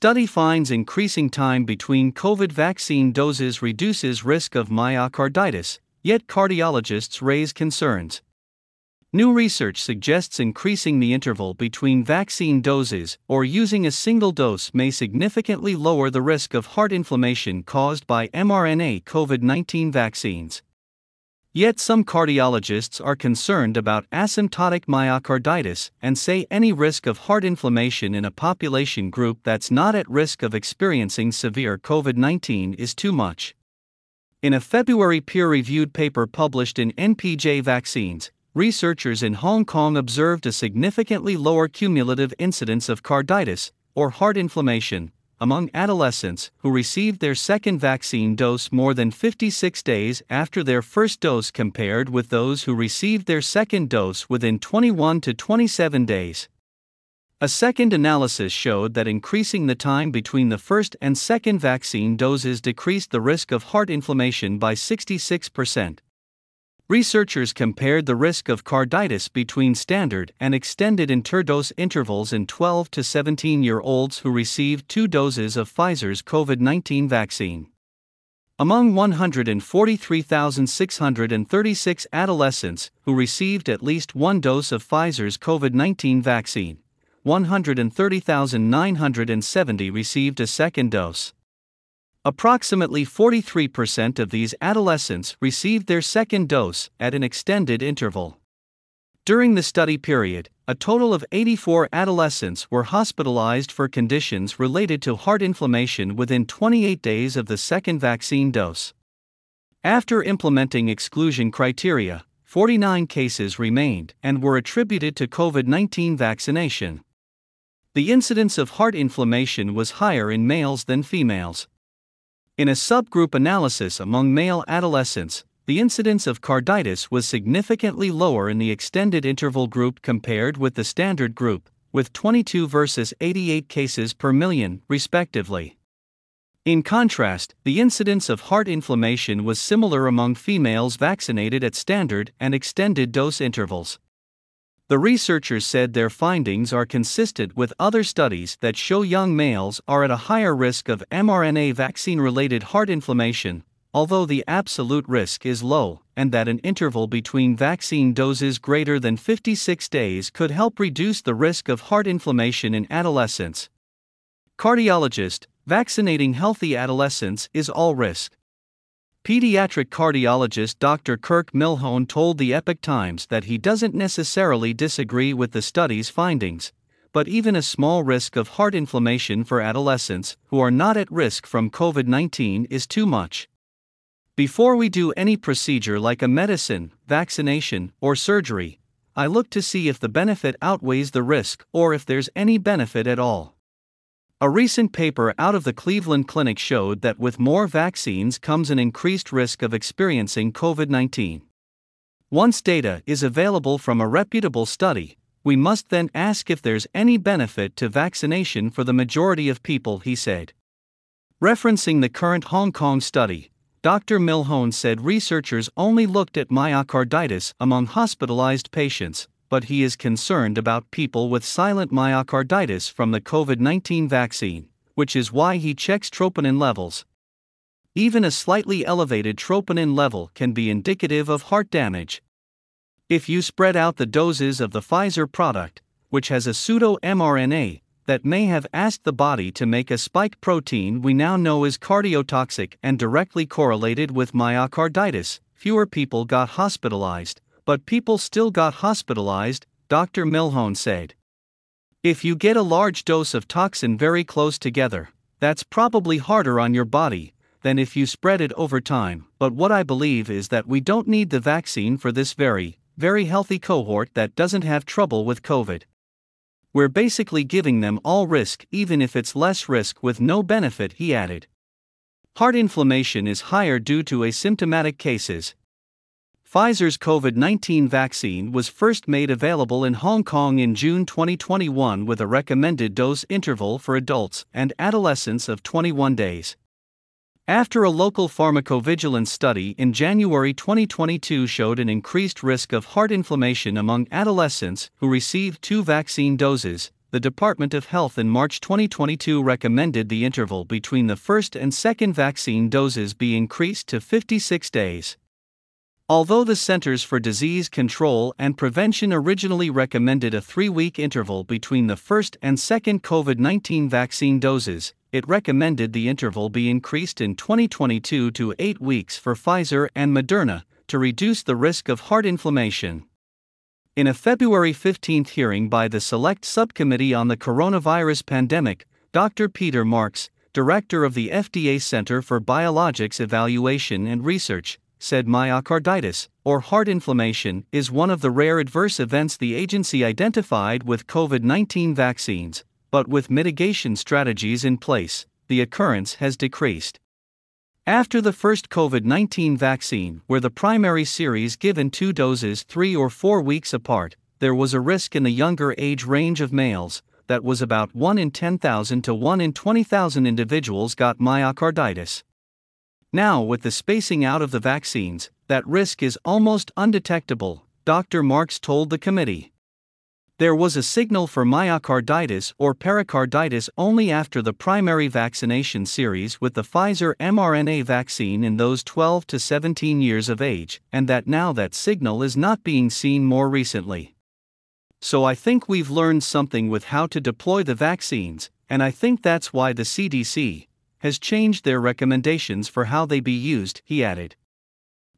Study finds increasing time between COVID vaccine doses reduces risk of myocarditis, yet cardiologists raise concerns. New research suggests increasing the interval between vaccine doses or using a single dose may significantly lower the risk of heart inflammation caused by mRNA COVID 19 vaccines. Yet some cardiologists are concerned about asymptotic myocarditis and say any risk of heart inflammation in a population group that's not at risk of experiencing severe COVID 19 is too much. In a February peer reviewed paper published in NPJ Vaccines, researchers in Hong Kong observed a significantly lower cumulative incidence of carditis, or heart inflammation, among adolescents who received their second vaccine dose more than 56 days after their first dose compared with those who received their second dose within 21 to 27 days. A second analysis showed that increasing the time between the first and second vaccine doses decreased the risk of heart inflammation by 66%. Researchers compared the risk of carditis between standard and extended interdose intervals in 12 to 17 year olds who received two doses of Pfizer's COVID 19 vaccine. Among 143,636 adolescents who received at least one dose of Pfizer's COVID 19 vaccine, 130,970 received a second dose. Approximately 43% of these adolescents received their second dose at an extended interval. During the study period, a total of 84 adolescents were hospitalized for conditions related to heart inflammation within 28 days of the second vaccine dose. After implementing exclusion criteria, 49 cases remained and were attributed to COVID 19 vaccination. The incidence of heart inflammation was higher in males than females. In a subgroup analysis among male adolescents, the incidence of carditis was significantly lower in the extended interval group compared with the standard group, with 22 versus 88 cases per million, respectively. In contrast, the incidence of heart inflammation was similar among females vaccinated at standard and extended dose intervals. The researchers said their findings are consistent with other studies that show young males are at a higher risk of mRNA vaccine related heart inflammation, although the absolute risk is low, and that an interval between vaccine doses greater than 56 days could help reduce the risk of heart inflammation in adolescents. Cardiologist Vaccinating healthy adolescents is all risk. Pediatric cardiologist Dr. Kirk Milhoan told the Epoch Times that he doesn't necessarily disagree with the study's findings, but even a small risk of heart inflammation for adolescents who are not at risk from COVID 19 is too much. Before we do any procedure like a medicine, vaccination, or surgery, I look to see if the benefit outweighs the risk or if there's any benefit at all. A recent paper out of the Cleveland Clinic showed that with more vaccines comes an increased risk of experiencing COVID 19. Once data is available from a reputable study, we must then ask if there's any benefit to vaccination for the majority of people, he said. Referencing the current Hong Kong study, Dr. Milhoan said researchers only looked at myocarditis among hospitalized patients, but he is concerned about people with silent myocarditis from the COVID 19 vaccine, which is why he checks troponin levels. Even a slightly elevated troponin level can be indicative of heart damage. If you spread out the doses of the Pfizer product, which has a pseudo mRNA that may have asked the body to make a spike protein we now know is cardiotoxic and directly correlated with myocarditis, fewer people got hospitalized, but people still got hospitalized, Dr. Milhoan said. If you get a large dose of toxin very close together, that's probably harder on your body than if you spread it over time. But what I believe is that we don't need the vaccine for this very, very healthy cohort that doesn't have trouble with COVID. We're basically giving them all risk, even if it's less risk with no benefit, he added. Heart inflammation is higher due to asymptomatic cases, Pfizer's COVID 19 vaccine was first made available in Hong Kong in June 2021 with a recommended dose interval for adults and adolescents of 21 days. After a local pharmacovigilance study in January 2022 showed an increased risk of heart inflammation among adolescents who received two vaccine doses, the Department of Health in March 2022 recommended the interval between the first and second vaccine doses be increased to 56 days. Although the Centers for Disease Control and Prevention originally recommended a three week interval between the first and second COVID 19 vaccine doses, it recommended the interval be increased in 2022 to eight weeks for Pfizer and Moderna to reduce the risk of heart inflammation. In a February 15 hearing by the Select Subcommittee on the Coronavirus Pandemic, Dr. Peter Marks, director of the FDA Center for Biologics Evaluation and Research, said myocarditis, or heart inflammation, is one of the rare adverse events the agency identified with COVID 19 vaccines, but with mitigation strategies in place, the occurrence has decreased. After the first COVID 19 vaccine, where the primary series given two doses three or four weeks apart, there was a risk in the younger age range of males that was about 1 in 10,000 to 1 in 20,000 individuals got myocarditis. Now, with the spacing out of the vaccines, that risk is almost undetectable, Dr. Marks told the committee. There was a signal for myocarditis or pericarditis only after the primary vaccination series with the Pfizer mRNA vaccine in those 12 to 17 years of age, and that now that signal is not being seen more recently. So I think we've learned something with how to deploy the vaccines, and I think that's why the CDC, has changed their recommendations for how they be used, he added.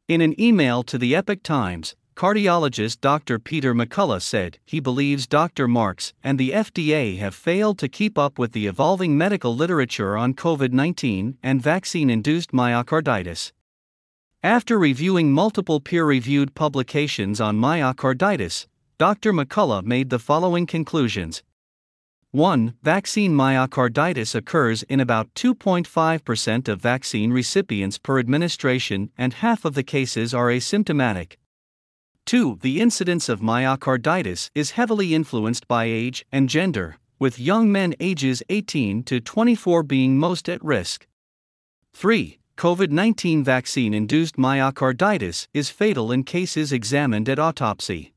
In an email to the Epoch Times, cardiologist Dr. Peter McCullough said he believes Dr. Marks and the FDA have failed to keep up with the evolving medical literature on COVID 19 and vaccine induced myocarditis. After reviewing multiple peer reviewed publications on myocarditis, Dr. McCullough made the following conclusions 1. Vaccine myocarditis occurs in about 2.5% of vaccine recipients per administration, and half of the cases are asymptomatic. 2. The incidence of myocarditis is heavily influenced by age and gender, with young men ages 18 to 24 being most at risk. 3. COVID 19 vaccine induced myocarditis is fatal in cases examined at autopsy.